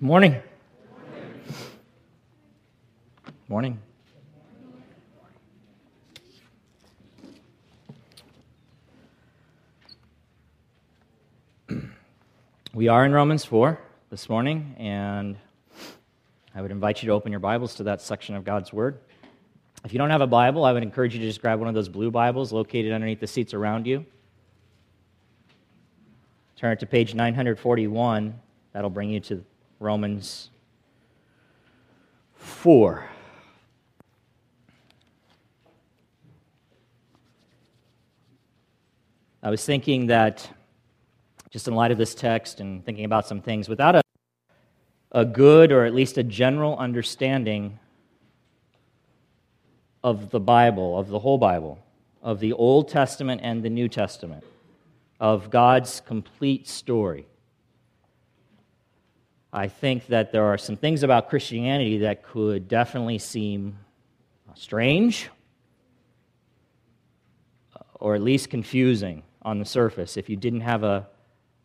Morning. Morning. We are in Romans 4 this morning, and I would invite you to open your Bibles to that section of God's Word. If you don't have a Bible, I would encourage you to just grab one of those blue Bibles located underneath the seats around you. Turn it to page 941. That'll bring you to Romans 4. I was thinking that, just in light of this text and thinking about some things, without a, a good or at least a general understanding of the Bible, of the whole Bible, of the Old Testament and the New Testament, of God's complete story, I think that there are some things about Christianity that could definitely seem strange or at least confusing on the surface if you didn't have a,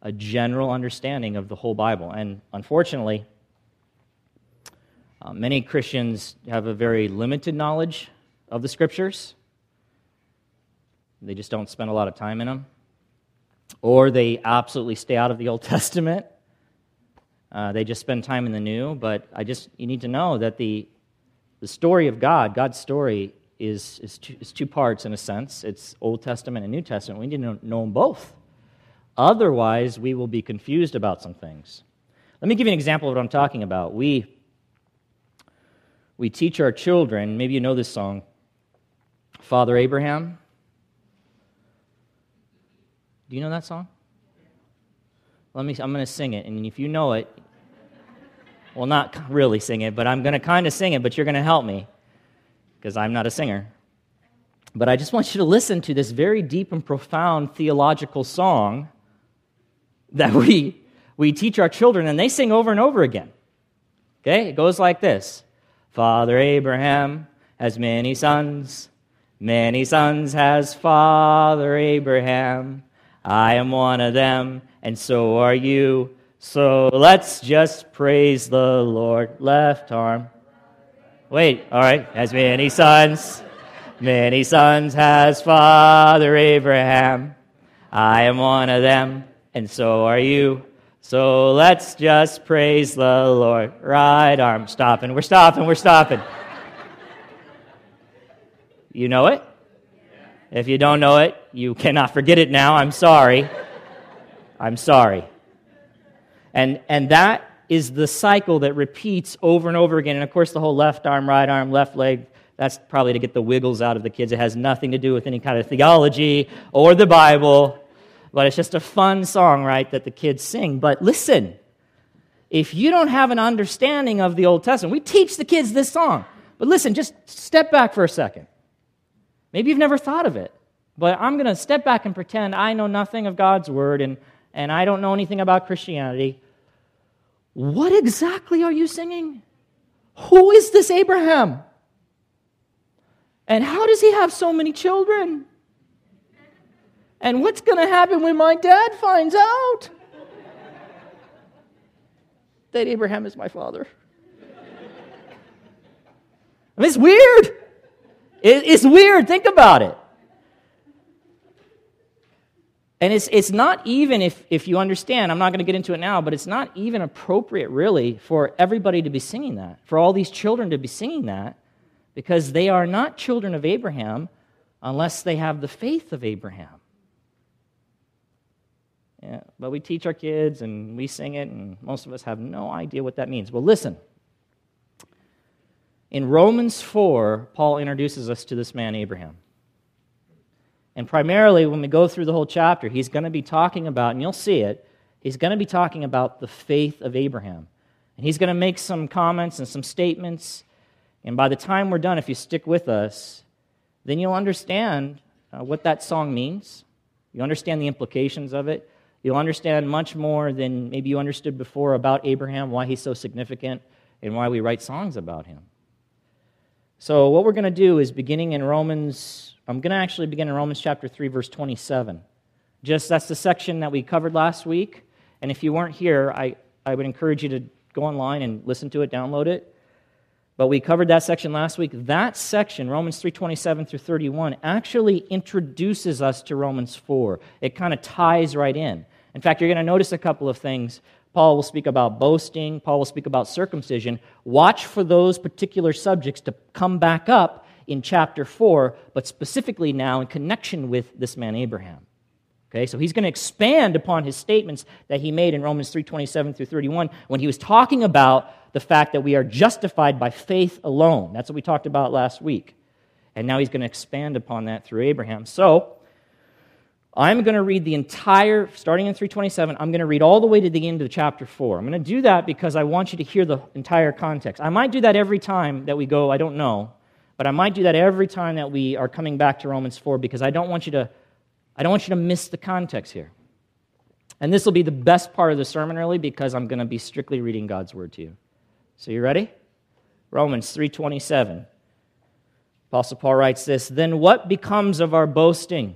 a general understanding of the whole Bible. And unfortunately, uh, many Christians have a very limited knowledge of the scriptures. They just don't spend a lot of time in them. Or they absolutely stay out of the Old Testament uh, they just spend time in the new, but I just, you need to know that the, the story of God, God's story, is, is, two, is two parts in a sense. It's Old Testament and New Testament. We need to know, know them both. Otherwise, we will be confused about some things. Let me give you an example of what I'm talking about. We, we teach our children, maybe you know this song, Father Abraham. Do you know that song? Let me, I'm going to sing it, and if you know it, well, not really sing it, but I'm going to kind of sing it, but you're going to help me because I'm not a singer. But I just want you to listen to this very deep and profound theological song that we, we teach our children, and they sing over and over again. Okay? It goes like this Father Abraham has many sons, many sons has Father Abraham. I am one of them, and so are you. So let's just praise the Lord. Left arm. Wait, all right. Has many sons. Many sons has Father Abraham. I am one of them, and so are you. So let's just praise the Lord. Right arm. Stopping. We're stopping. We're stopping. You know it? If you don't know it, you cannot forget it now. I'm sorry. I'm sorry. And, and that is the cycle that repeats over and over again. And of course, the whole left arm, right arm, left leg, that's probably to get the wiggles out of the kids. It has nothing to do with any kind of theology or the Bible, but it's just a fun song, right, that the kids sing. But listen, if you don't have an understanding of the Old Testament, we teach the kids this song. But listen, just step back for a second. Maybe you've never thought of it, but I'm going to step back and pretend I know nothing of God's Word and, and I don't know anything about Christianity. What exactly are you singing? Who is this Abraham? And how does he have so many children? And what's going to happen when my dad finds out that Abraham is my father? I mean, it's weird. It's weird. Think about it. And it's, it's not even, if, if you understand, I'm not going to get into it now, but it's not even appropriate, really, for everybody to be singing that, for all these children to be singing that, because they are not children of Abraham unless they have the faith of Abraham. Yeah, but we teach our kids and we sing it, and most of us have no idea what that means. Well, listen. In Romans 4, Paul introduces us to this man, Abraham. And primarily, when we go through the whole chapter, he's going to be talking about, and you'll see it, he's going to be talking about the faith of Abraham. And he's going to make some comments and some statements. And by the time we're done, if you stick with us, then you'll understand uh, what that song means. You'll understand the implications of it. You'll understand much more than maybe you understood before about Abraham, why he's so significant, and why we write songs about him. So, what we're going to do is beginning in Romans I'm going to actually begin in Romans chapter 3, verse 27. Just that's the section that we covered last week. And if you weren't here, I, I would encourage you to go online and listen to it, download it. But we covered that section last week. That section, Romans 3:27 through 31, actually introduces us to Romans 4. It kind of ties right in. In fact, you're going to notice a couple of things. Paul will speak about boasting, Paul will speak about circumcision. Watch for those particular subjects to come back up in chapter 4, but specifically now in connection with this man Abraham. Okay, so he's going to expand upon his statements that he made in Romans 3:27 through 31 when he was talking about the fact that we are justified by faith alone. That's what we talked about last week. And now he's going to expand upon that through Abraham. So, I'm going to read the entire, starting in 327, I'm going to read all the way to the end of chapter 4. I'm going to do that because I want you to hear the entire context. I might do that every time that we go, I don't know, but I might do that every time that we are coming back to Romans 4 because I don't want you to I don't want you to miss the context here. And this will be the best part of the sermon, really, because I'm going to be strictly reading God's word to you. So you ready? Romans 3:27. Apostle Paul writes this, "Then what becomes of our boasting?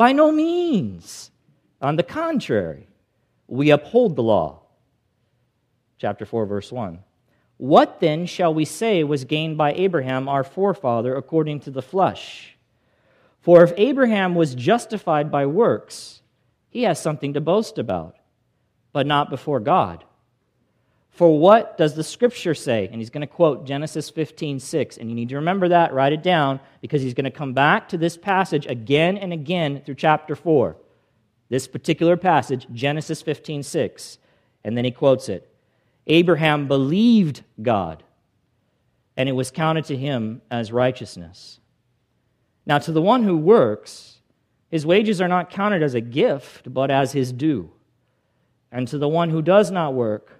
By no means. On the contrary, we uphold the law. Chapter 4, verse 1. What then shall we say was gained by Abraham, our forefather, according to the flesh? For if Abraham was justified by works, he has something to boast about, but not before God. For what does the scripture say? And he's going to quote Genesis 15, 6. And you need to remember that, write it down, because he's going to come back to this passage again and again through chapter 4. This particular passage, Genesis 15, 6. And then he quotes it Abraham believed God, and it was counted to him as righteousness. Now, to the one who works, his wages are not counted as a gift, but as his due. And to the one who does not work,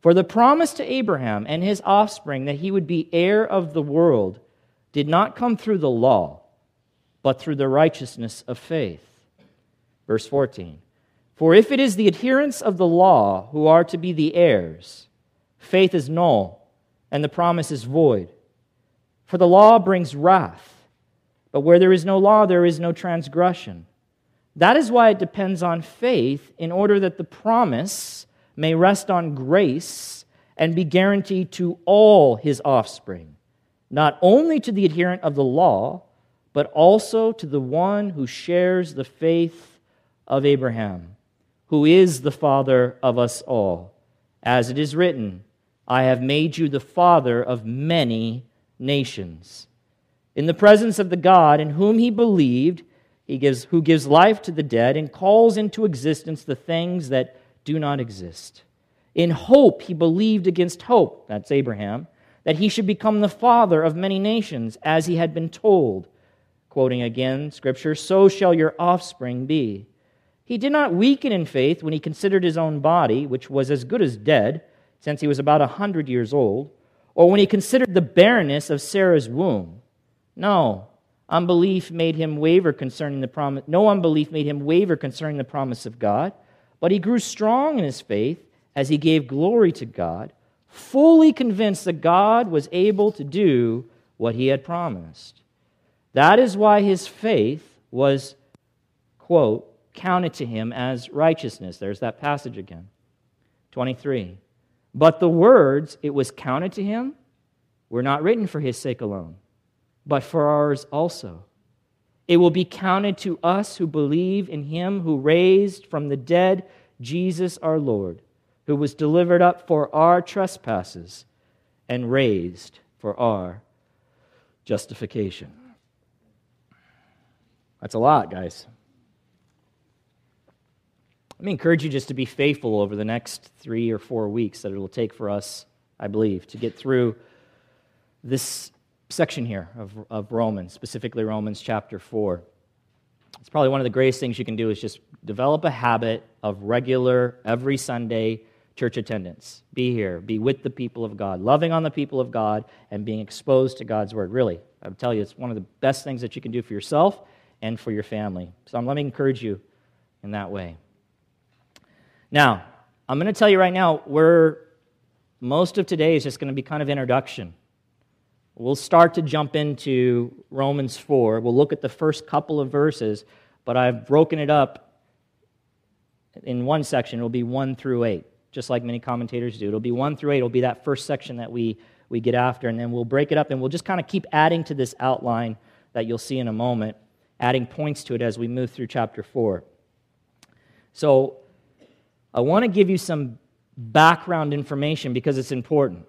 For the promise to Abraham and his offspring that he would be heir of the world did not come through the law, but through the righteousness of faith. Verse 14 For if it is the adherents of the law who are to be the heirs, faith is null and the promise is void. For the law brings wrath, but where there is no law, there is no transgression. That is why it depends on faith, in order that the promise may rest on grace and be guaranteed to all his offspring, not only to the adherent of the law, but also to the one who shares the faith of Abraham, who is the father of us all. As it is written, I have made you the father of many nations. In the presence of the God in whom he believed, he gives, who gives life to the dead and calls into existence the things that do not exist. In hope, he believed against hope, that's Abraham, that he should become the father of many nations, as he had been told, quoting again scripture, so shall your offspring be. He did not weaken in faith when he considered his own body, which was as good as dead, since he was about a hundred years old, or when he considered the barrenness of Sarah's womb. No, unbelief made him waver concerning the promise. No unbelief made him waver concerning the promise of God, but he grew strong in his faith as he gave glory to God, fully convinced that God was able to do what he had promised. That is why his faith was, quote, counted to him as righteousness. There's that passage again. 23. But the words, it was counted to him, were not written for his sake alone, but for ours also. It will be counted to us who believe in him who raised from the dead Jesus our Lord, who was delivered up for our trespasses and raised for our justification. That's a lot, guys. Let me encourage you just to be faithful over the next three or four weeks that it will take for us, I believe, to get through this section here of, of Romans, specifically Romans chapter 4. It's probably one of the greatest things you can do is just develop a habit of regular, every Sunday church attendance. Be here, be with the people of God, loving on the people of God, and being exposed to God's word. Really, I tell you, it's one of the best things that you can do for yourself and for your family. So um, let me encourage you in that way. Now, I'm going to tell you right now, we're, most of today is just going to be kind of introduction. We'll start to jump into Romans 4. We'll look at the first couple of verses, but I've broken it up in one section. It'll be 1 through 8, just like many commentators do. It'll be 1 through 8. It'll be that first section that we, we get after, and then we'll break it up and we'll just kind of keep adding to this outline that you'll see in a moment, adding points to it as we move through chapter 4. So, I want to give you some background information because it's important.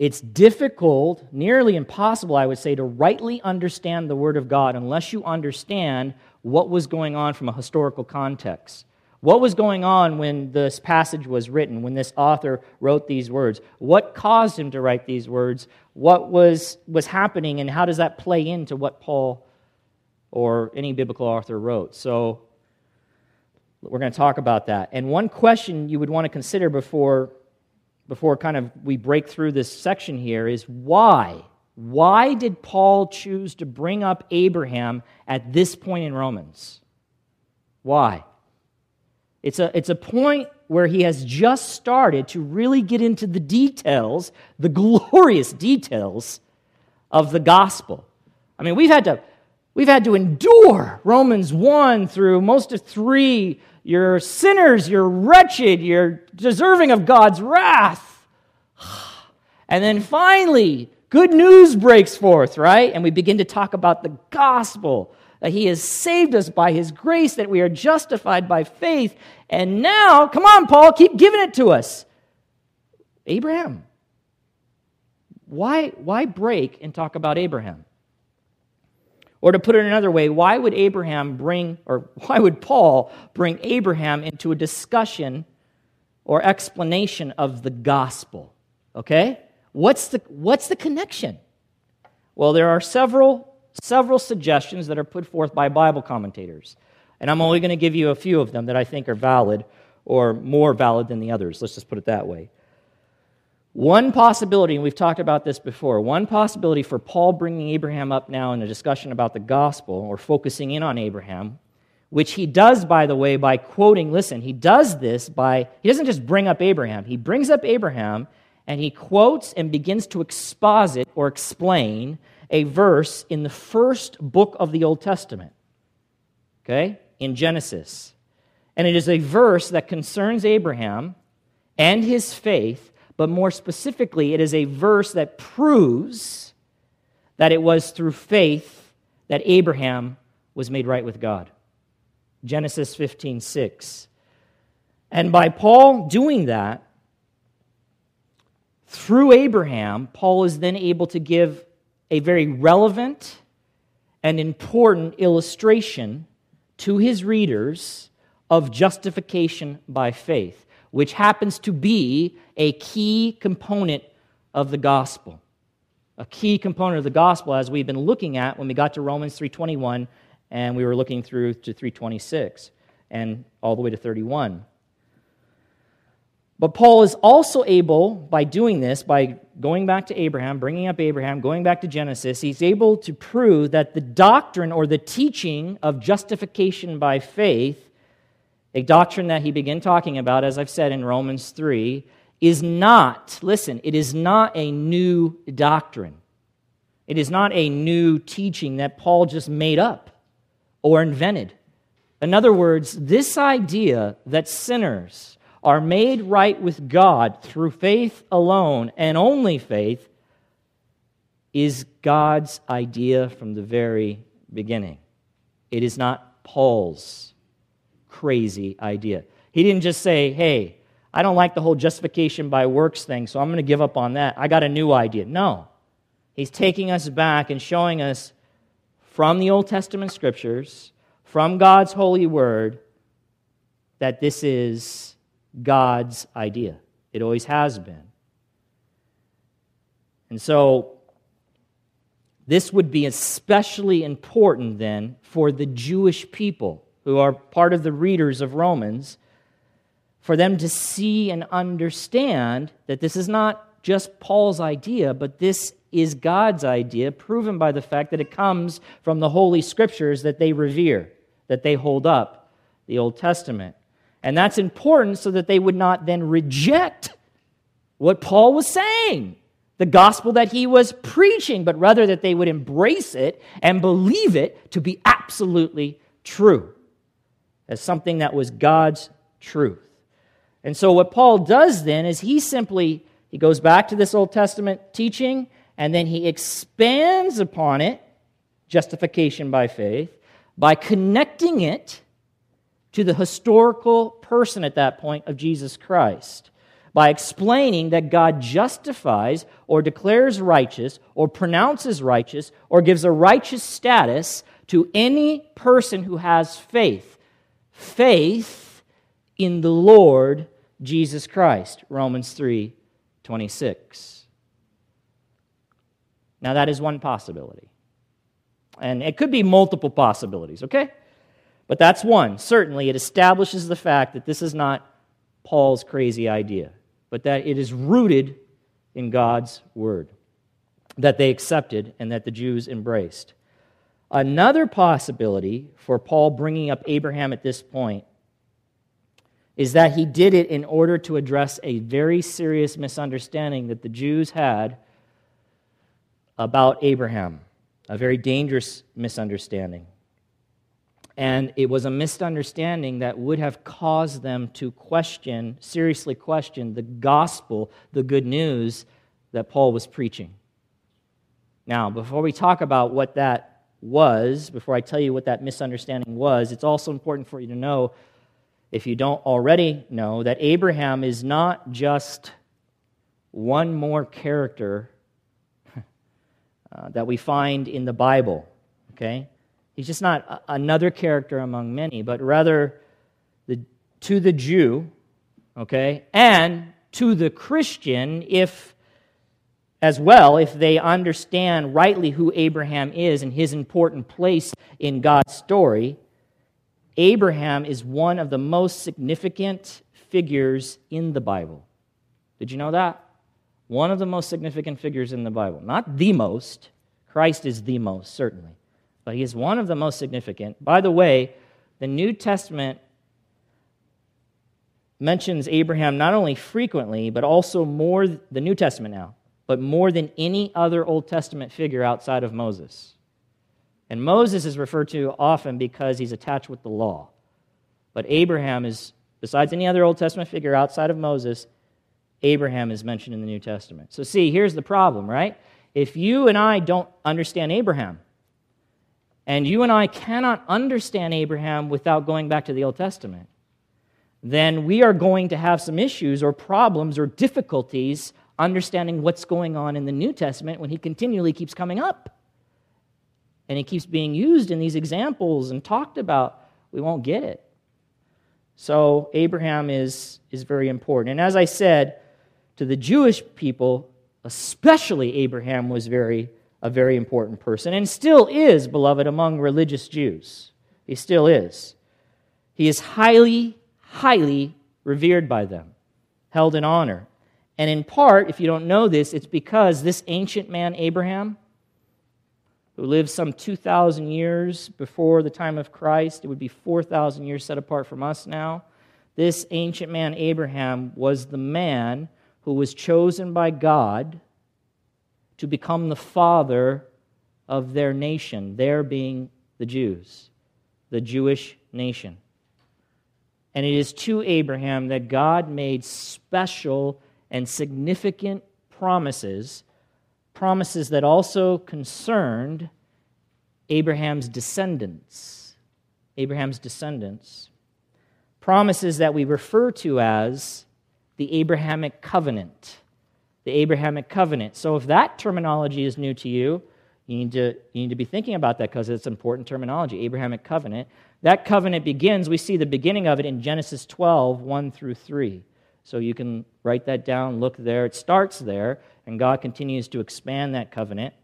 It's difficult, nearly impossible, I would say, to rightly understand the Word of God unless you understand what was going on from a historical context. What was going on when this passage was written, when this author wrote these words? What caused him to write these words? What was, was happening, and how does that play into what Paul or any biblical author wrote? So, we're going to talk about that. And one question you would want to consider before, before kind of we break through this section here is why? Why did Paul choose to bring up Abraham at this point in Romans? Why? It's a, it's a point where he has just started to really get into the details, the glorious details of the gospel. I mean, we've had to, we've had to endure Romans 1 through most of 3 you're sinners. You're wretched. You're deserving of God's wrath. And then finally, good news breaks forth, right? And we begin to talk about the gospel that He has saved us by His grace, that we are justified by faith. And now, come on, Paul, keep giving it to us. Abraham. Why, why break and talk about Abraham? Or to put it another way, why would Abraham bring, or why would Paul bring Abraham into a discussion or explanation of the gospel? Okay? What's the, what's the connection? Well, there are several, several suggestions that are put forth by Bible commentators. And I'm only going to give you a few of them that I think are valid or more valid than the others. Let's just put it that way. One possibility, and we've talked about this before, one possibility for Paul bringing Abraham up now in a discussion about the gospel or focusing in on Abraham, which he does, by the way, by quoting, listen, he does this by, he doesn't just bring up Abraham, he brings up Abraham and he quotes and begins to exposit or explain a verse in the first book of the Old Testament, okay, in Genesis. And it is a verse that concerns Abraham and his faith but more specifically, it is a verse that proves that it was through faith that Abraham was made right with God. Genesis 15 6. And by Paul doing that, through Abraham, Paul is then able to give a very relevant and important illustration to his readers of justification by faith which happens to be a key component of the gospel. a key component of the gospel as we've been looking at when we got to Romans 3:21 and we were looking through to 326 and all the way to 31. But Paul is also able, by doing this, by going back to Abraham, bringing up Abraham, going back to Genesis, he's able to prove that the doctrine or the teaching of justification by faith, a doctrine that he began talking about, as I've said in Romans 3, is not, listen, it is not a new doctrine. It is not a new teaching that Paul just made up or invented. In other words, this idea that sinners are made right with God through faith alone and only faith is God's idea from the very beginning. It is not Paul's crazy idea. He didn't just say, hey, I don't like the whole justification by works thing, so I'm going to give up on that. I got a new idea. No. He's taking us back and showing us from the Old Testament scriptures, from God's holy word, that this is God's idea. It always has been. And so, this would be especially important then for the Jewish people who are part of the readers of Romans, for them to see and understand that this is not just Paul's idea, but this is God's idea, proven by the fact that it comes from the Holy Scriptures that they revere, that they hold up, the Old Testament. And that's important so that they would not then reject what Paul was saying, the gospel that he was preaching, but rather that they would embrace it and believe it to be absolutely true as something that was God's truth. And so what Paul does then is he simply he goes back to this Old Testament teaching and then he expands upon it justification by faith by connecting it to the historical person at that point of Jesus Christ by explaining that God justifies or declares righteous or pronounces righteous or gives a righteous status to any person who has faith. Faith in the Lord Jesus Christ. Romans 3 26. Now, that is one possibility. And it could be multiple possibilities, okay? But that's one. Certainly, it establishes the fact that this is not Paul's crazy idea, but that it is rooted in God's word that they accepted and that the Jews embraced. Another possibility for Paul bringing up Abraham at this point is that he did it in order to address a very serious misunderstanding that the Jews had about Abraham, a very dangerous misunderstanding. And it was a misunderstanding that would have caused them to question, seriously question, the gospel, the good news that Paul was preaching. Now, before we talk about what that was, before I tell you what that misunderstanding was, it's also important for you to know, if you don't already know, that Abraham is not just one more character uh, that we find in the Bible, okay? He's just not another character among many, but rather the, to the Jew, okay, and to the Christian, if as well, if they understand rightly who Abraham is and his important place in God's story, Abraham is one of the most significant figures in the Bible. Did you know that? One of the most significant figures in the Bible. Not the most. Christ is the most, certainly but he is one of the most significant. By the way, the New Testament mentions Abraham not only frequently, but also more, the New Testament now, but more than any other Old Testament figure outside of Moses. And Moses is referred to often because he's attached with the law. But Abraham is, besides any other Old Testament figure outside of Moses, Abraham is mentioned in the New Testament. So, see, here's the problem, right? If you and I don't understand Abraham, and you and I cannot understand Abraham without going back to the Old Testament, then we are going to have some issues or problems or difficulties understanding what's going on in the New Testament when he continually keeps coming up. And he keeps being used in these examples and talked about. We won't get it. So, Abraham is, is very important. And as I said, to the Jewish people, especially Abraham, was very, a very important person and still is, beloved, among religious Jews. He still is. He is highly, highly revered by them, held in honor. And in part, if you don't know this, it's because this ancient man, Abraham, who lived some 2,000 years before the time of Christ, it would be 4,000 years set apart from us now. This ancient man, Abraham, was the man who was chosen by God to become the father of their nation, their being the Jews, the Jewish nation. And it is to Abraham that God made special and significant promises, promises that also concerned Abraham's descendants. Abraham's descendants. Promises that we refer to as the Abrahamic covenant. The Abrahamic covenant. So if that terminology is new to you, you need to, you need to be thinking about that because it's important terminology. Abrahamic covenant. That covenant begins, we see the beginning of it in Genesis 12, 1 through 3. So you can write that down, look there. It starts there, and God continues to expand that covenant.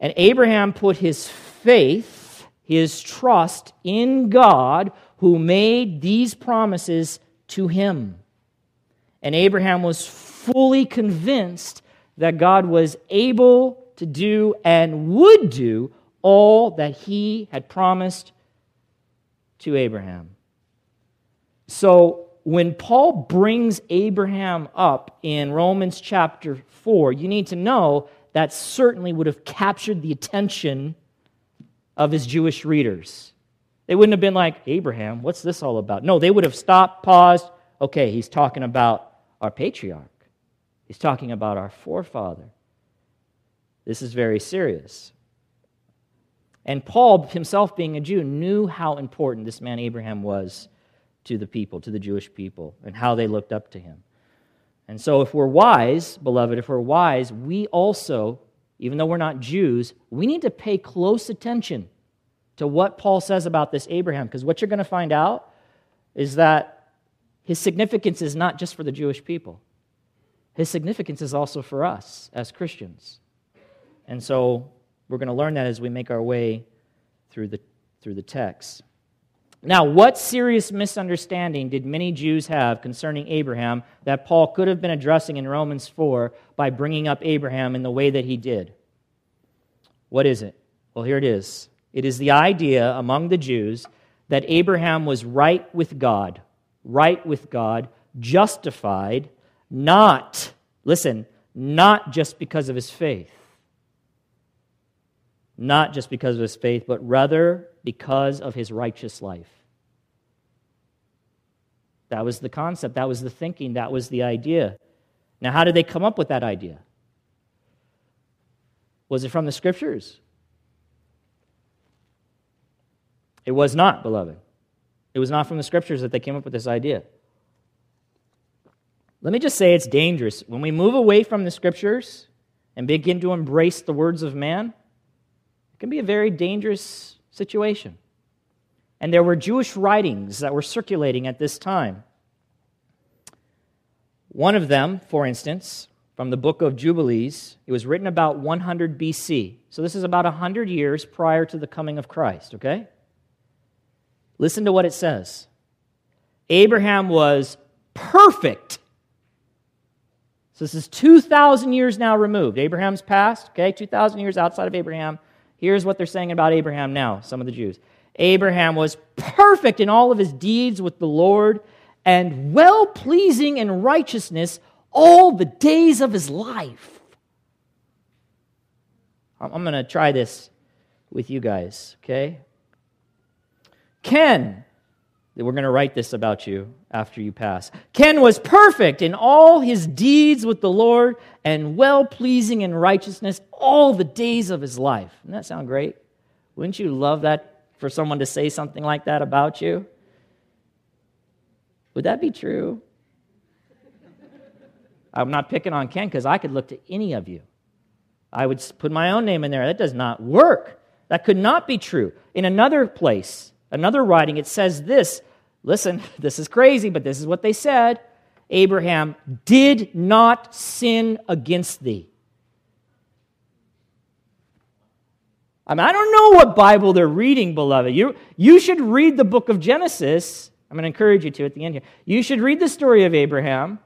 And Abraham put his faith, his trust in God who made these promises to him. And Abraham was fully convinced that God was able to do and would do all that he had promised to Abraham. So when Paul brings Abraham up in Romans chapter 4, you need to know that certainly would have captured the attention of his Jewish readers. They wouldn't have been like, Abraham, what's this all about? No, they would have stopped, paused. Okay, he's talking about our patriarch, he's talking about our forefather. This is very serious. And Paul, himself being a Jew, knew how important this man Abraham was to the people, to the Jewish people, and how they looked up to him. And so, if we're wise, beloved, if we're wise, we also, even though we're not Jews, we need to pay close attention to what Paul says about this Abraham, because what you're going to find out is that his significance is not just for the Jewish people, his significance is also for us as Christians. And so, we're going to learn that as we make our way through the, through the text. Now, what serious misunderstanding did many Jews have concerning Abraham that Paul could have been addressing in Romans 4 by bringing up Abraham in the way that he did? What is it? Well, here it is. It is the idea among the Jews that Abraham was right with God, right with God, justified, not, listen, not just because of his faith. Not just because of his faith, but rather because of his righteous life. That was the concept, that was the thinking, that was the idea. Now, how did they come up with that idea? Was it from the scriptures? It was not, beloved. It was not from the scriptures that they came up with this idea. Let me just say it's dangerous. When we move away from the scriptures and begin to embrace the words of man, it can be a very dangerous situation. And there were Jewish writings that were circulating at this time. One of them, for instance, from the book of Jubilees, it was written about 100 BC. So this is about 100 years prior to the coming of Christ, okay? Listen to what it says Abraham was perfect. So this is 2,000 years now removed. Abraham's past, okay? 2,000 years outside of Abraham. Here's what they're saying about Abraham now, some of the Jews. Abraham was perfect in all of his deeds with the Lord and well pleasing in righteousness all the days of his life. I'm going to try this with you guys, okay? Ken, we're going to write this about you after you pass. Ken was perfect in all his deeds with the Lord and well pleasing in righteousness all the days of his life. Doesn't that sound great? Wouldn't you love that for someone to say something like that about you? Would that be true? I'm not picking on Ken because I could look to any of you. I would put my own name in there. That does not work. That could not be true. In another place, another writing, it says this. Listen, this is crazy, but this is what they said. Abraham did not sin against thee. I mean, I don't know what Bible they're reading, beloved. You, you should read the book of Genesis. I'm going to encourage you to at the end here. You should read the story of Abraham.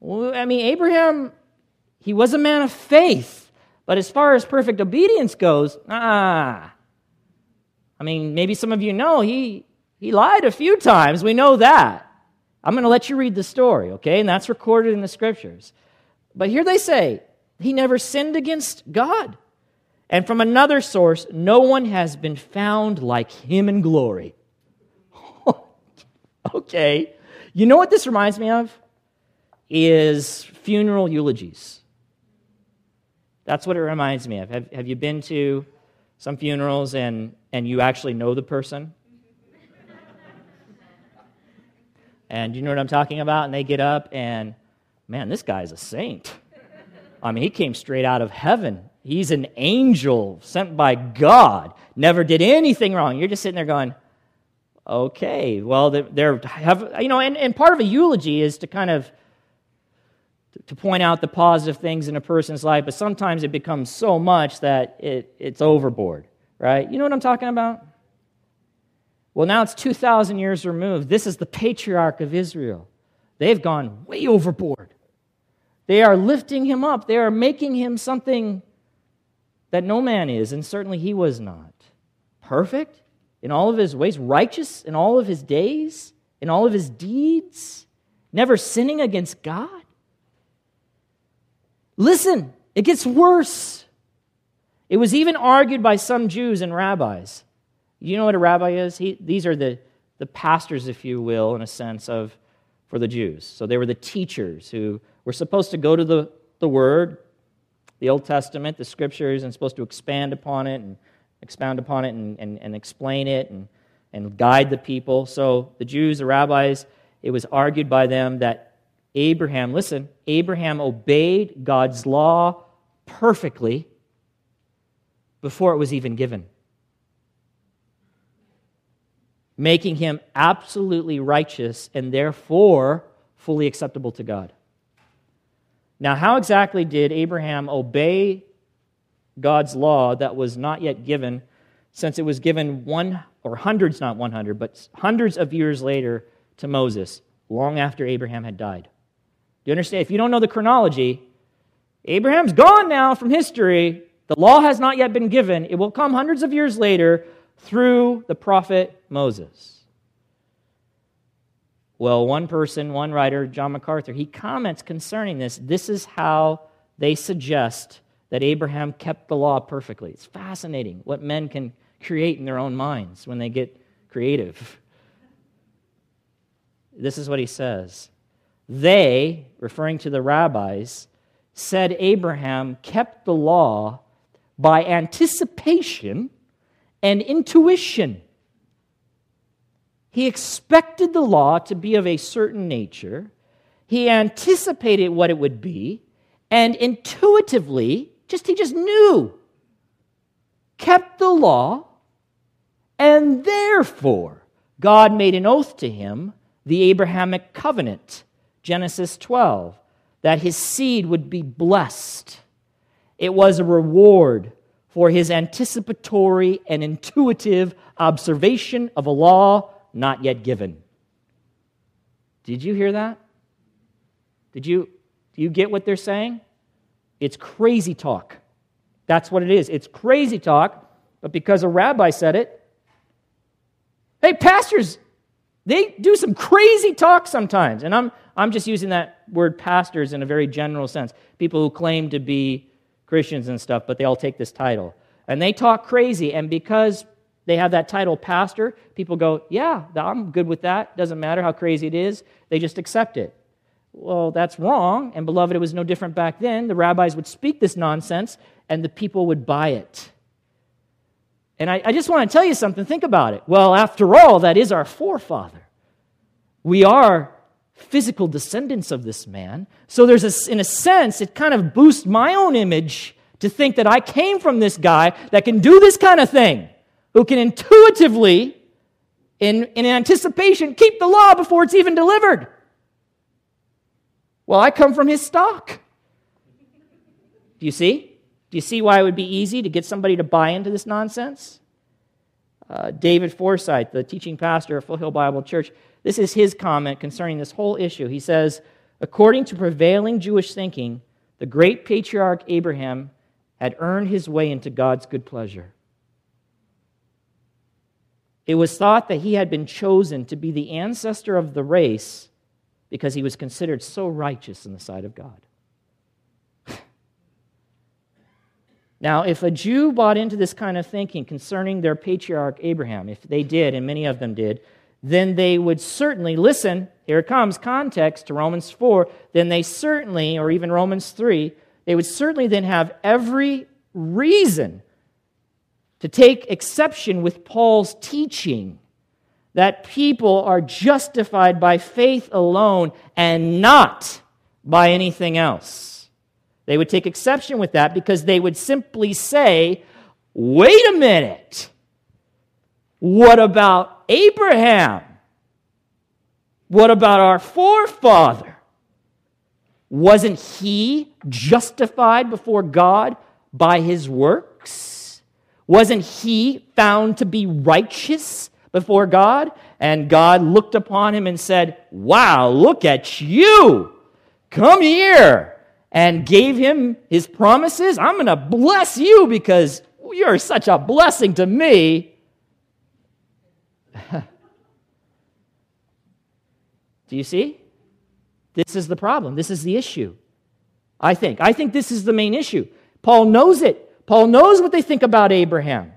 Well, I mean, Abraham, he was a man of faith, but as far as perfect obedience goes, ah. I mean, maybe some of you know he, he lied a few times. We know that. I'm going to let you read the story, okay? And that's recorded in the scriptures. But here they say, he never sinned against God. And from another source, no one has been found like him in glory. okay. You know what this reminds me of? Is funeral eulogies. That's what it reminds me of. Have, have you been to some funerals and, and you actually know the person? And you know what I'm talking about? And they get up and, man, this guy's a saint. I mean, he came straight out of heaven. He's an angel sent by God. Never did anything wrong. You're just sitting there going, okay, well, they're, have, you know, and, and part of a eulogy is to kind of to point out the positive things in a person's life, but sometimes it becomes so much that it, it's overboard, right? You know what I'm talking about? Well, now it's 2,000 years removed. This is the patriarch of Israel. They've gone way overboard. They are lifting him up, they are making him something that no man is, and certainly he was not. Perfect in all of his ways, righteous in all of his days, in all of his deeds, never sinning against God. Listen, it gets worse. It was even argued by some Jews and rabbis you know what a rabbi is? He, these are the, the pastors, if you will, in a sense, of for the Jews. So they were the teachers who were supposed to go to the, the Word, the Old Testament, the Scriptures, and supposed to expand upon it and expound upon it and, and, and explain it and, and guide the people. So the Jews, the rabbis, it was argued by them that Abraham, listen, Abraham obeyed God's law perfectly before it was even given making him absolutely righteous and therefore fully acceptable to God. Now, how exactly did Abraham obey God's law that was not yet given, since it was given one or hundreds, not 100, but hundreds of years later to Moses, long after Abraham had died? Do you understand? If you don't know the chronology, Abraham's gone now from history. The law has not yet been given. It will come hundreds of years later through the prophet Moses. Well, one person, one writer, John MacArthur, he comments concerning this. This is how they suggest that Abraham kept the law perfectly. It's fascinating what men can create in their own minds when they get creative. This is what he says. They, referring to the rabbis, said Abraham kept the law by anticipation and intuition. He expected the law to be of a certain nature, he anticipated what it would be, and intuitively, just he just knew, kept the law, and therefore God made an oath to him, the Abrahamic covenant, Genesis 12, that his seed would be blessed. It was a reward for his anticipatory and intuitive observation of a law not yet given. Did you hear that? Did you, do you get what they're saying? It's crazy talk. That's what it is. It's crazy talk, but because a rabbi said it, hey, pastors, they do some crazy talk sometimes. And I'm, I'm just using that word pastors in a very general sense. People who claim to be Christians and stuff, but they all take this title. And they talk crazy, and because they have that title, pastor, people go, Yeah, I'm good with that. Doesn't matter how crazy it is, they just accept it. Well, that's wrong, and beloved, it was no different back then. The rabbis would speak this nonsense, and the people would buy it. And I, I just want to tell you something. Think about it. Well, after all, that is our forefather. We are physical descendants of this man. So there's a, in a sense, it kind of boosts my own image to think that I came from this guy that can do this kind of thing, who can intuitively, in, in anticipation, keep the law before it's even delivered. Well, I come from his stock. Do you see? Do you see why it would be easy to get somebody to buy into this nonsense? Uh, David Forsyth, the teaching pastor of Foothill Bible Church, this is his comment concerning this whole issue. He says, According to prevailing Jewish thinking, the great patriarch Abraham had earned his way into God's good pleasure. It was thought that he had been chosen to be the ancestor of the race because he was considered so righteous in the sight of God. Now, if a Jew bought into this kind of thinking concerning their patriarch Abraham, if they did, and many of them did, then they would certainly listen. Here it comes, context to Romans 4. Then they certainly, or even Romans 3, they would certainly then have every reason to take exception with Paul's teaching that people are justified by faith alone and not by anything else. They would take exception with that because they would simply say, wait a minute, what about Abraham? What about our forefather? Wasn't he justified before God by his works? Wasn't he found to be righteous before God? And God looked upon him and said, Wow, look at you. Come here. And gave him his promises. I'm going to bless you because you're such a blessing to me. Do you see? This is the problem. This is the issue. I think. I think this is the main issue. Paul knows it. Paul knows what they think about Abraham.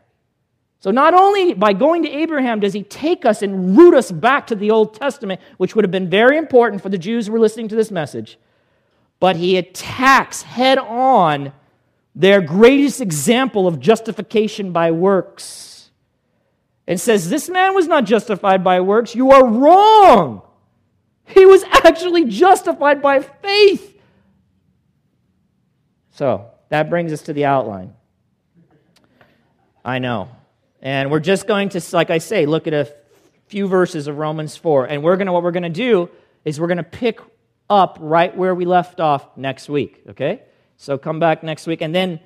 So, not only by going to Abraham does he take us and root us back to the Old Testament, which would have been very important for the Jews who were listening to this message, but he attacks head on their greatest example of justification by works and says, This man was not justified by works. You are wrong. He was actually justified by faith. So, that brings us to the outline. I know. And we're just going to, like I say, look at a few verses of Romans 4. And we're going to, what we're going to do is we're going to pick up right where we left off next week, okay? So come back next week. And then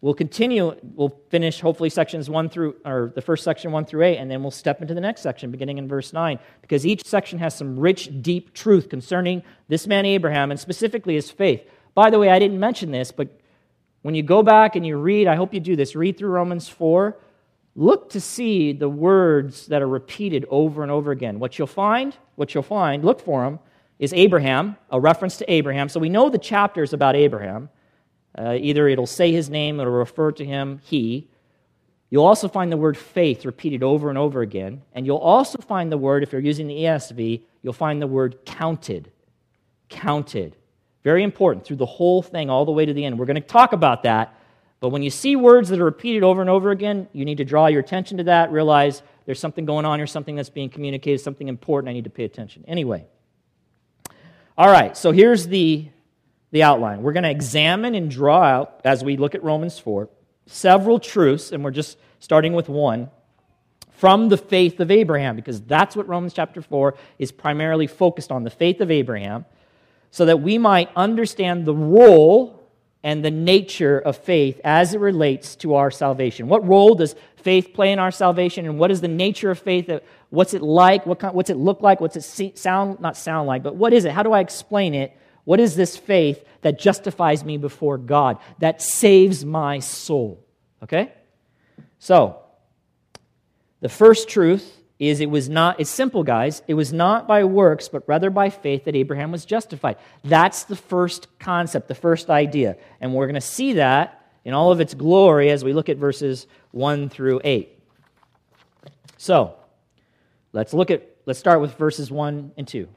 we'll continue. We'll finish hopefully sections 1 through, or the first section 1 through 8. And then we'll step into the next section beginning in verse 9. Because each section has some rich, deep truth concerning this man Abraham and specifically his faith. By the way, I didn't mention this, but when you go back and you read, I hope you do this, read through Romans 4, look to see the words that are repeated over and over again. What you'll find, what you'll find, look for them, is Abraham, a reference to Abraham. So we know the chapter is about Abraham. Uh, either it'll say his name, it'll refer to him, he. You'll also find the word faith repeated over and over again. And you'll also find the word, if you're using the ESV, you'll find the word counted. Counted. Very important through the whole thing, all the way to the end. We're going to talk about that. But when you see words that are repeated over and over again, you need to draw your attention to that, realize there's something going on here, something that's being communicated, something important. I need to pay attention. Anyway. All right, so here's the, the outline. We're going to examine and draw out, as we look at Romans 4, several truths, and we're just starting with one, from the faith of Abraham, because that's what Romans chapter 4 is primarily focused on the faith of Abraham so that we might understand the role and the nature of faith as it relates to our salvation. What role does faith play in our salvation, and what is the nature of faith? What's it like? What kind, what's it look like? What's it sound, not sound like, but what is it? How do I explain it? What is this faith that justifies me before God, that saves my soul? Okay? So, the first truth is it was not, it's simple, guys. It was not by works, but rather by faith that Abraham was justified. That's the first concept, the first idea. And we're going to see that in all of its glory as we look at verses 1 through 8. So, let's look at, let's start with verses 1 and 2.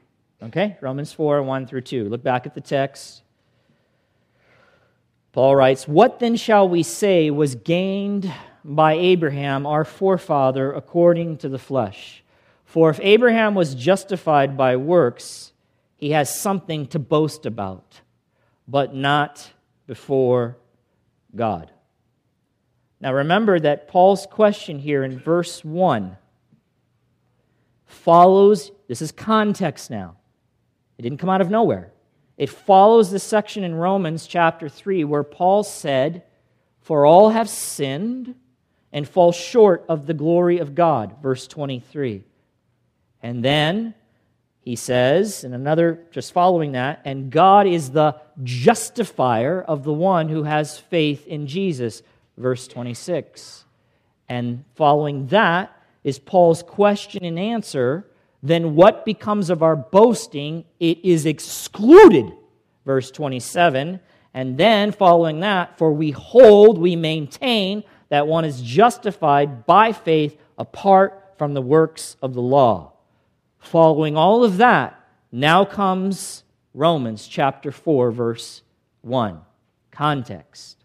Okay? Romans 4, 1 through 2. Look back at the text. Paul writes, What then shall we say was gained by Abraham, our forefather, according to the flesh. For if Abraham was justified by works, he has something to boast about, but not before God. Now remember that Paul's question here in verse 1 follows, this is context now. It didn't come out of nowhere. It follows the section in Romans chapter 3 where Paul said, For all have sinned and fall short of the glory of God, verse 23. And then he says, in another, just following that, and God is the justifier of the one who has faith in Jesus, verse 26. And following that is Paul's question and answer then what becomes of our boasting? It is excluded. Verse 27. And then, following that, for we hold, we maintain that one is justified by faith apart from the works of the law. Following all of that, now comes Romans chapter 4, verse 1. Context.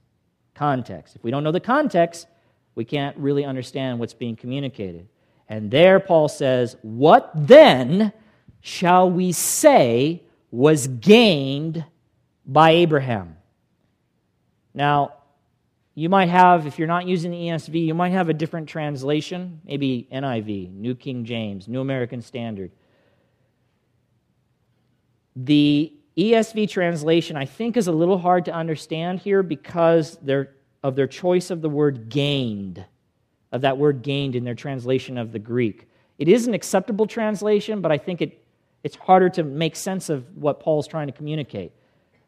Context. If we don't know the context, we can't really understand what's being communicated. And there Paul says, What then shall we say was gained by Abraham? Now, you might have, if you're not using the ESV, you might have a different translation, maybe NIV, New King James, New American Standard. The ESV translation, I think, is a little hard to understand here because of their choice of the word gained of that word gained in their translation of the Greek. It is an acceptable translation, but I think it, it's harder to make sense of what Paul's trying to communicate.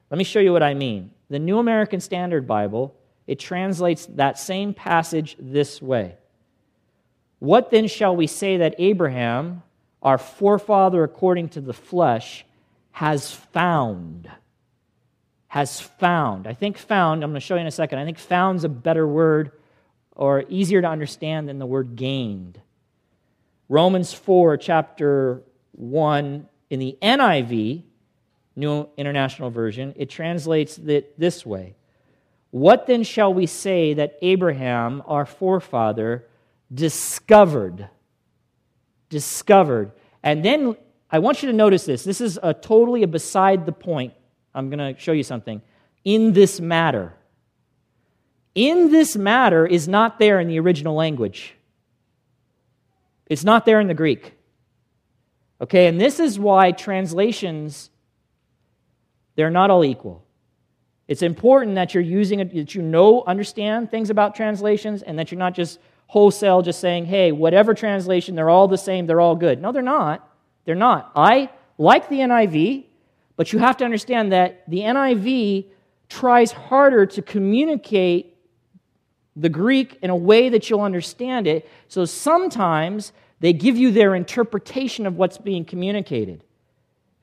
Let me show you what I mean. The New American Standard Bible, it translates that same passage this way. What then shall we say that Abraham, our forefather according to the flesh, has found? Has found. I think found, I'm going to show you in a second. I think found's a better word or easier to understand than the word gained. Romans 4, chapter 1, in the NIV, New International Version, it translates it this way What then shall we say that Abraham, our forefather, discovered? Discovered. And then I want you to notice this. This is a totally a beside the point. I'm going to show you something. In this matter in this matter is not there in the original language. It's not there in the Greek. Okay, and this is why translations they're not all equal. It's important that you're using it, that you know, understand things about translations, and that you're not just wholesale just saying, hey, whatever translation, they're all the same, they're all good. No, they're not. They're not. I like the NIV, but you have to understand that the NIV tries harder to communicate the Greek in a way that you'll understand it. So sometimes they give you their interpretation of what's being communicated.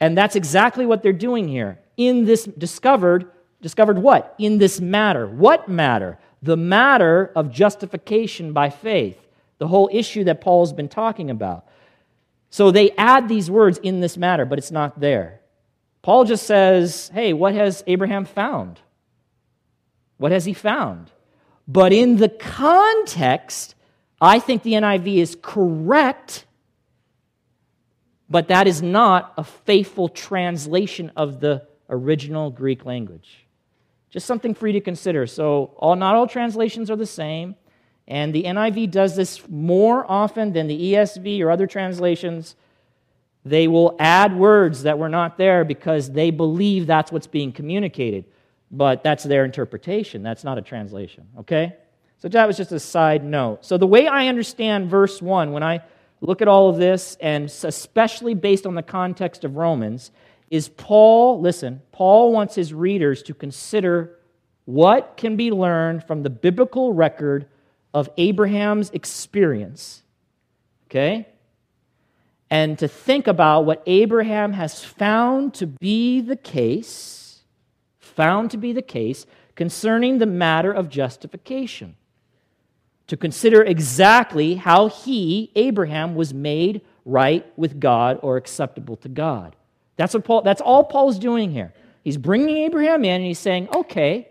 And that's exactly what they're doing here. In this discovered, discovered what? In this matter. What matter? The matter of justification by faith. The whole issue that Paul's been talking about. So they add these words in this matter, but it's not there. Paul just says, hey, what has Abraham found? What has he found? But in the context, I think the NIV is correct, but that is not a faithful translation of the original Greek language. Just something for you to consider. So, all, not all translations are the same, and the NIV does this more often than the ESV or other translations. They will add words that were not there because they believe that's what's being communicated but that's their interpretation. That's not a translation, okay? So that was just a side note. So the way I understand verse 1, when I look at all of this, and especially based on the context of Romans, is Paul, listen, Paul wants his readers to consider what can be learned from the biblical record of Abraham's experience, okay? And to think about what Abraham has found to be the case found to be the case concerning the matter of justification. To consider exactly how he, Abraham, was made right with God or acceptable to God. That's, what Paul, that's all Paul's doing here. He's bringing Abraham in and he's saying, okay,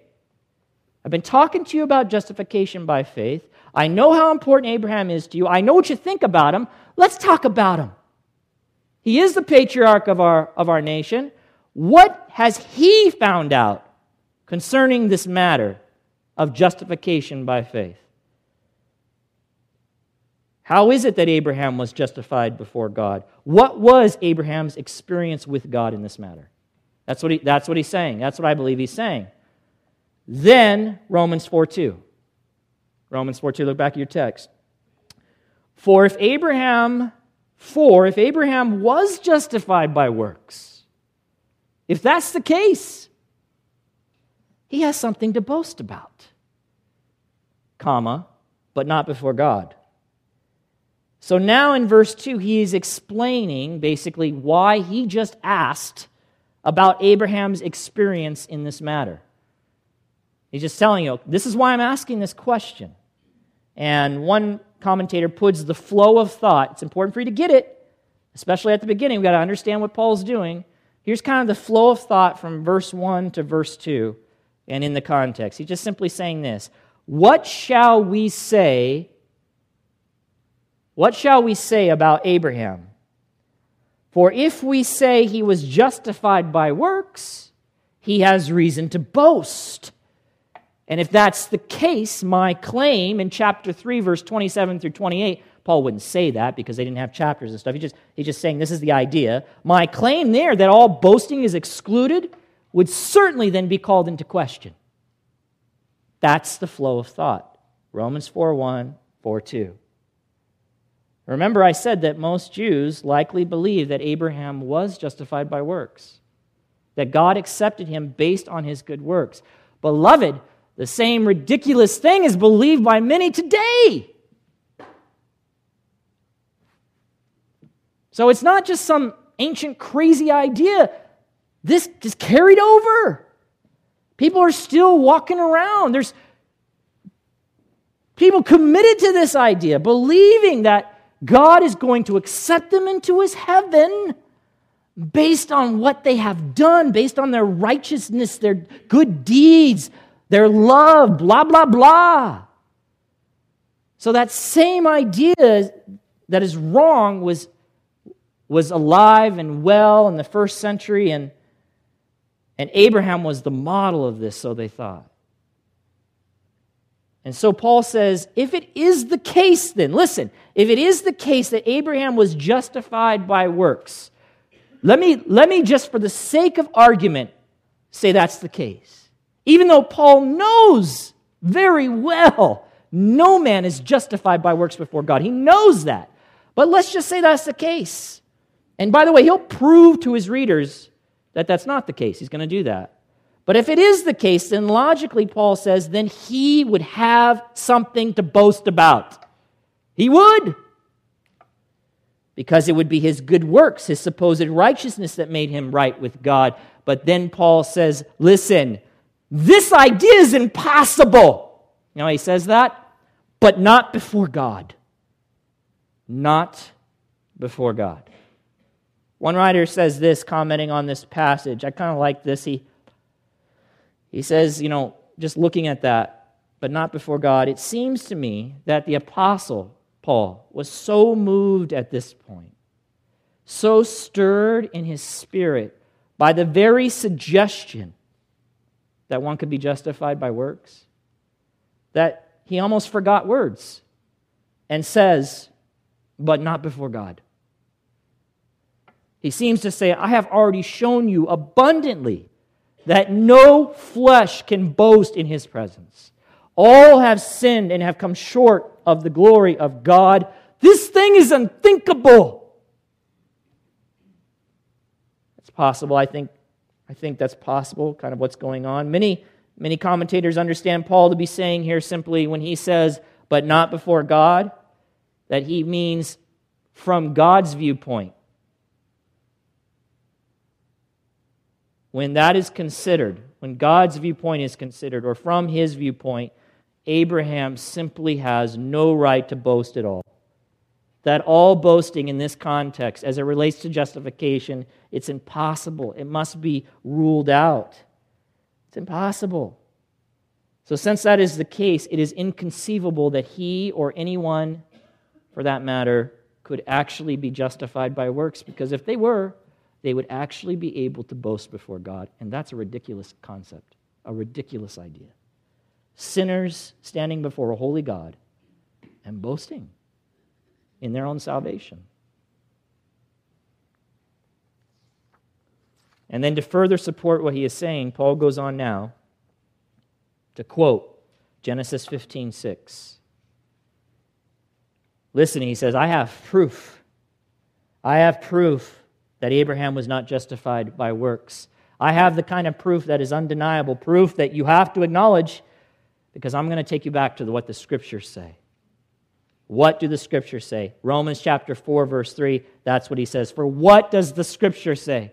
I've been talking to you about justification by faith. I know how important Abraham is to you. I know what you think about him. Let's talk about him. He is the patriarch of our, of our nation. What has he found out concerning this matter of justification by faith? How is it that Abraham was justified before God? What was Abraham's experience with God in this matter? That's what, he, that's what he's saying. That's what I believe he's saying. Then, Romans 4 2. Romans 4 2, look back at your text. For if Abraham, for if Abraham was justified by works, if that's the case, he has something to boast about, comma, but not before God. So now in verse 2, he is explaining basically why he just asked about Abraham's experience in this matter. He's just telling you, this is why I'm asking this question. And one commentator puts the flow of thought. It's important for you to get it, especially at the beginning. We've got to understand what Paul's doing. Here's kind of the flow of thought from verse 1 to verse 2 and in the context. He's just simply saying this What shall we say what shall we say about Abraham? For if we say he was justified by works, he has reason to boast. And if that's the case, my claim in chapter 3, verse 27 through 28, Paul wouldn't say that because they didn't have chapters and stuff. He just, he's just saying this is the idea. My claim there that all boasting is excluded would certainly then be called into question. That's the flow of thought. Romans 4 1, 4 2. Remember, I said that most Jews likely believe that Abraham was justified by works, that God accepted him based on his good works. Beloved, the same ridiculous thing is believed by many today. So it's not just some ancient crazy idea. This is carried over. People are still walking around. There's people committed to this idea, believing that God is going to accept them into his heaven based on what they have done, based on their righteousness, their good deeds, their love, blah, blah, blah. So that same idea that is wrong was, was alive and well in the first century, and, and Abraham was the model of this, so they thought. And so Paul says, if it is the case, then, listen, if it is the case that Abraham was justified by works, let me, let me just for the sake of argument say that's the case. Even though Paul knows very well no man is justified by works before God. He knows that. But let's just say that's the case. And by the way, he'll prove to his readers that that's not the case. He's going to do that. But if it is the case, then logically, Paul says, then he would have something to boast about. He would. Because it would be his good works, his supposed righteousness that made him right with God. But then Paul says, listen, this idea is impossible. You know, he says that, but not before God. Not before God. One writer says this, commenting on this passage. I kind of like this. He he says, you know, just looking at that, but not before God, it seems to me that the apostle Paul was so moved at this point, so stirred in his spirit by the very suggestion that one could be justified by works, that he almost forgot words and says, but not before God. He seems to say, I have already shown you abundantly that no flesh can boast in his presence. All have sinned and have come short of the glory of God. This thing is unthinkable. It's possible, I think. I think that's possible, kind of what's going on. Many, many commentators understand Paul to be saying here simply when he says, but not before God, that he means from God's viewpoint. when that is considered, when God's viewpoint is considered, or from his viewpoint, Abraham simply has no right to boast at all. That all boasting in this context, as it relates to justification, it's impossible. It must be ruled out. It's impossible. So, since that is the case, it is inconceivable that he or anyone, for that matter, could actually be justified by works, because if they were, they would actually be able to boast before God. And that's a ridiculous concept, a ridiculous idea. Sinners standing before a holy God and boasting in their own salvation. And then to further support what he is saying, Paul goes on now to quote Genesis 15 6. Listen, he says, I have proof. I have proof that Abraham was not justified by works. I have the kind of proof that is undeniable, proof that you have to acknowledge, because I'm going to take you back to what the scriptures say. What do the scriptures say? Romans chapter 4, verse 3, that's what he says. For what does the scripture say?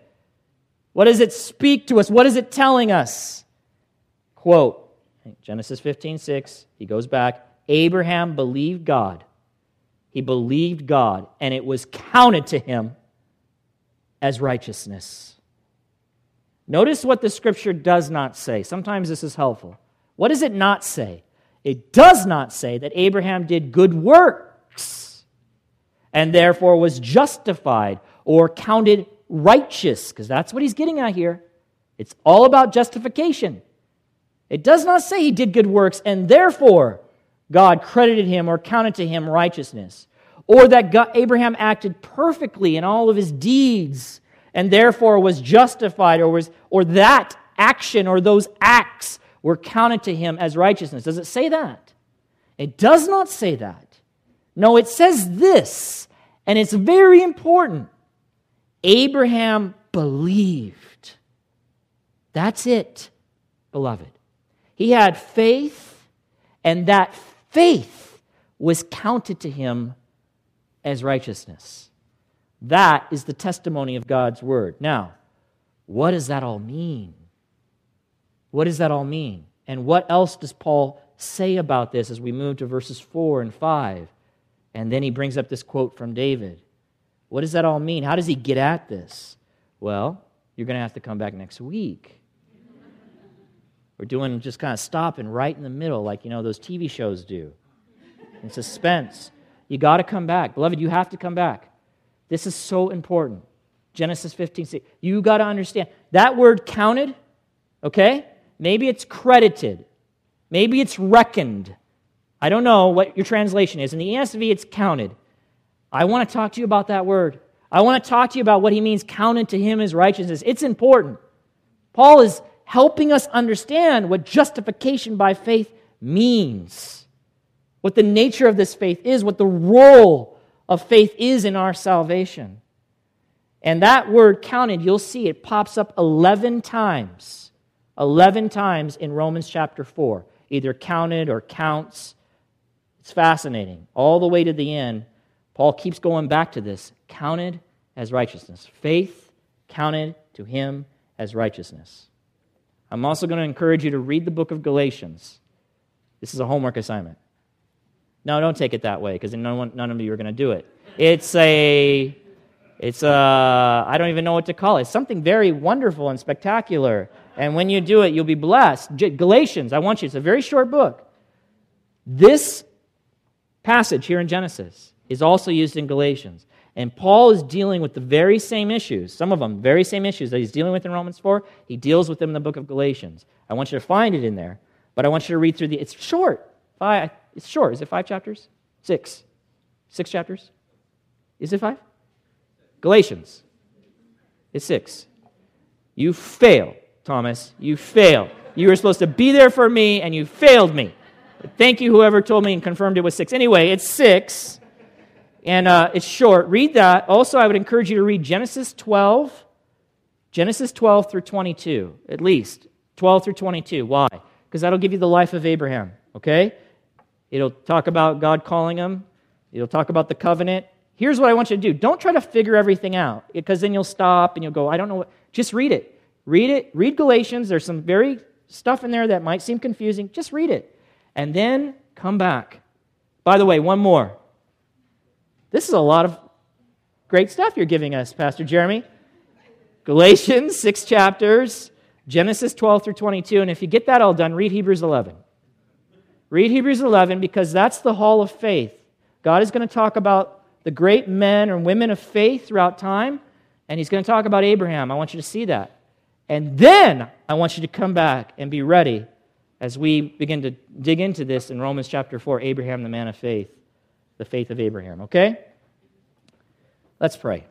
What does it speak to us? What is it telling us? Quote, Genesis 15, 6, he goes back. Abraham believed God. He believed God, and it was counted to him as righteousness. Notice what the scripture does not say. Sometimes this is helpful. What does it not say? It does not say that Abraham did good works and therefore was justified or counted righteous, because that's what he's getting at here. It's all about justification. It does not say he did good works and therefore God credited him or counted to him righteousness, or that God, Abraham acted perfectly in all of his deeds and therefore was justified, or, was, or that action or those acts were counted to him as righteousness. Does it say that? It does not say that. No, it says this, and it's very important. Abraham believed. That's it, beloved. He had faith, and that faith was counted to him as righteousness. That is the testimony of God's word. Now, what does that all mean? What does that all mean? And what else does Paul say about this as we move to verses 4 and 5? And then he brings up this quote from David. What does that all mean? How does he get at this? Well, you're going to have to come back next week. We're doing just kind of stopping right in the middle, like, you know, those TV shows do in suspense. You got to come back. Beloved, you have to come back. This is so important. Genesis 15, 6. You got to understand. That word counted, okay? Maybe it's credited. Maybe it's reckoned. I don't know what your translation is. In the ESV, it's counted. I want to talk to you about that word. I want to talk to you about what he means counted to him as righteousness. It's important. Paul is helping us understand what justification by faith means, what the nature of this faith is, what the role of faith is in our salvation. And that word counted, you'll see it pops up 11 times. 11 times in Romans chapter 4, either counted or counts. It's fascinating. All the way to the end, Paul keeps going back to this counted as righteousness. Faith counted to him as righteousness. I'm also going to encourage you to read the book of Galatians. This is a homework assignment. No, don't take it that way because none, none of you are going to do it. It's a, it's a, I don't even know what to call it. Something very wonderful and spectacular. And when you do it, you'll be blessed. Galatians, I want you, it's a very short book. This passage here in Genesis is also used in Galatians. And Paul is dealing with the very same issues, some of them, very same issues that he's dealing with in Romans 4. He deals with them in the book of Galatians. I want you to find it in there, but I want you to read through the, it's short. Five, it's short. Is it five chapters? Six. Six chapters? Is it five? Galatians. It's six. You fail, Thomas. You fail. You were supposed to be there for me, and you failed me. Thank you, whoever told me and confirmed it was six. Anyway, it's six, and uh, it's short. Read that. Also, I would encourage you to read Genesis 12, Genesis 12 through 22, at least 12 through 22. Why? Because that'll give you the life of Abraham, okay? It'll talk about God calling him. It'll talk about the covenant. Here's what I want you to do. Don't try to figure everything out because then you'll stop and you'll go, I don't know what. Just read it. Read it. Read Galatians. There's some very stuff in there that might seem confusing. Just read it. And then come back. By the way, one more. This is a lot of great stuff you're giving us, Pastor Jeremy. Galatians, six chapters, Genesis 12 through 22. And if you get that all done, read Hebrews 11. Read Hebrews 11 because that's the hall of faith. God is going to talk about the great men and women of faith throughout time, and He's going to talk about Abraham. I want you to see that. And then I want you to come back and be ready as we begin to dig into this in Romans chapter 4 Abraham, the man of faith, the faith of Abraham, okay? Let's pray.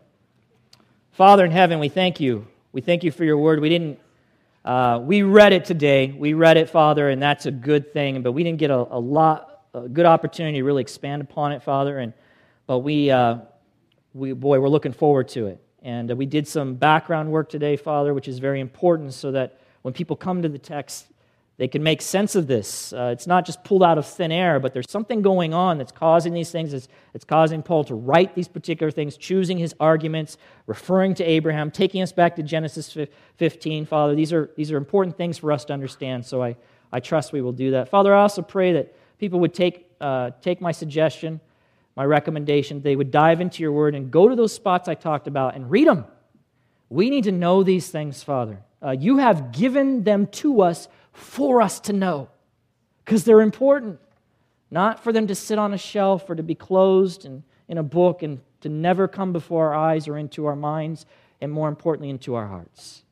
Father in heaven, we thank you We thank you for your word. We didn't. Uh, we read it today. We read it, Father, and that's a good thing. But we didn't get a, a lot, a good opportunity to really expand upon it, Father. And but we, uh, we, boy, we're looking forward to it. And uh, we did some background work today, Father, which is very important, so that when people come to the text, they can make sense of this. Uh, it's not just pulled out of thin air, but there's something going on that's causing these things. It's, it's causing Paul to write these particular things, choosing his arguments, referring to Abraham, taking us back to Genesis 15. Father, these are, these are important things for us to understand, so I, I trust we will do that. Father, I also pray that people would take, uh, take my suggestion, my recommendation. They would dive into your word and go to those spots I talked about and read them. We need to know these things, Father. Uh, you have given them to us for us to know because they're important, not for them to sit on a shelf or to be closed in, in a book and to never come before our eyes or into our minds, and more importantly, into our hearts.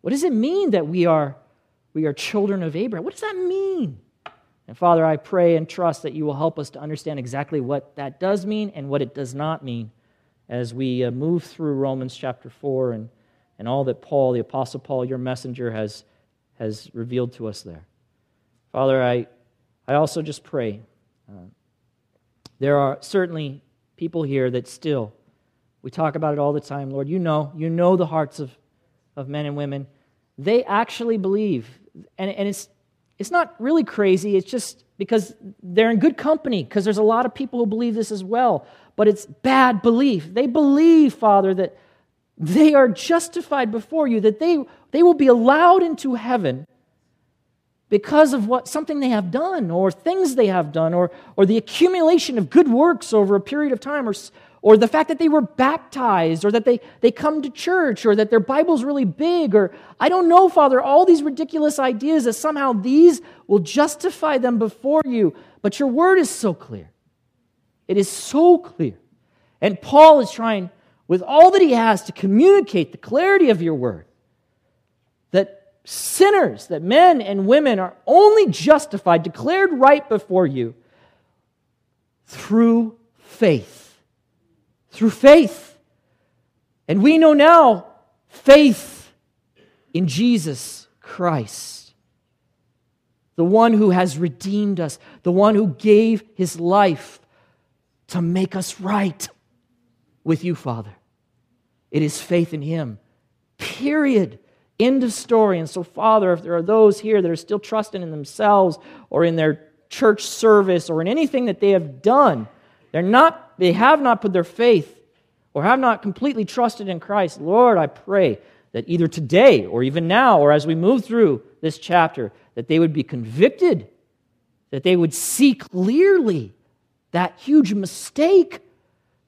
What does it mean that we are, we are children of Abraham? What does that mean? And Father, I pray and trust that you will help us to understand exactly what that does mean and what it does not mean as we uh, move through Romans chapter 4 and, and all that Paul, the Apostle Paul, your messenger, has has revealed to us there. Father, I, I also just pray. Uh, there are certainly people here that still, we talk about it all the time, Lord. You know, you know the hearts of, of men and women. They actually believe. And, and it's, it's not really crazy, it's just because they're in good company, because there's a lot of people who believe this as well. But it's bad belief. They believe, Father, that they are justified before you, that they, they will be allowed into heaven because of what something they have done or things they have done or, or the accumulation of good works over a period of time or, or the fact that they were baptized or that they, they come to church or that their bible's really big or i don't know father all these ridiculous ideas that somehow these will justify them before you but your word is so clear it is so clear and paul is trying with all that he has to communicate the clarity of your word. That sinners, that men and women are only justified, declared right before you through faith. Through faith. And we know now faith in Jesus Christ, the one who has redeemed us, the one who gave his life to make us right with you, Father. It is faith in Him. Period. End of story. And so, Father, if there are those here that are still trusting in themselves or in their church service or in anything that they have done, they're not, they have not put their faith or have not completely trusted in Christ. Lord, I pray that either today or even now or as we move through this chapter, that they would be convicted, that they would see clearly that huge mistake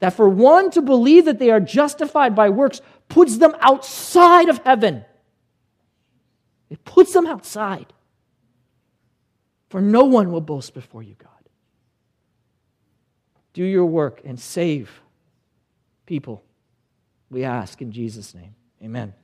that for one to believe that they are justified by works puts them outside of heaven. It puts them outside. For no one will boast before you, God. Do your work and save people, we ask in Jesus' name. Amen.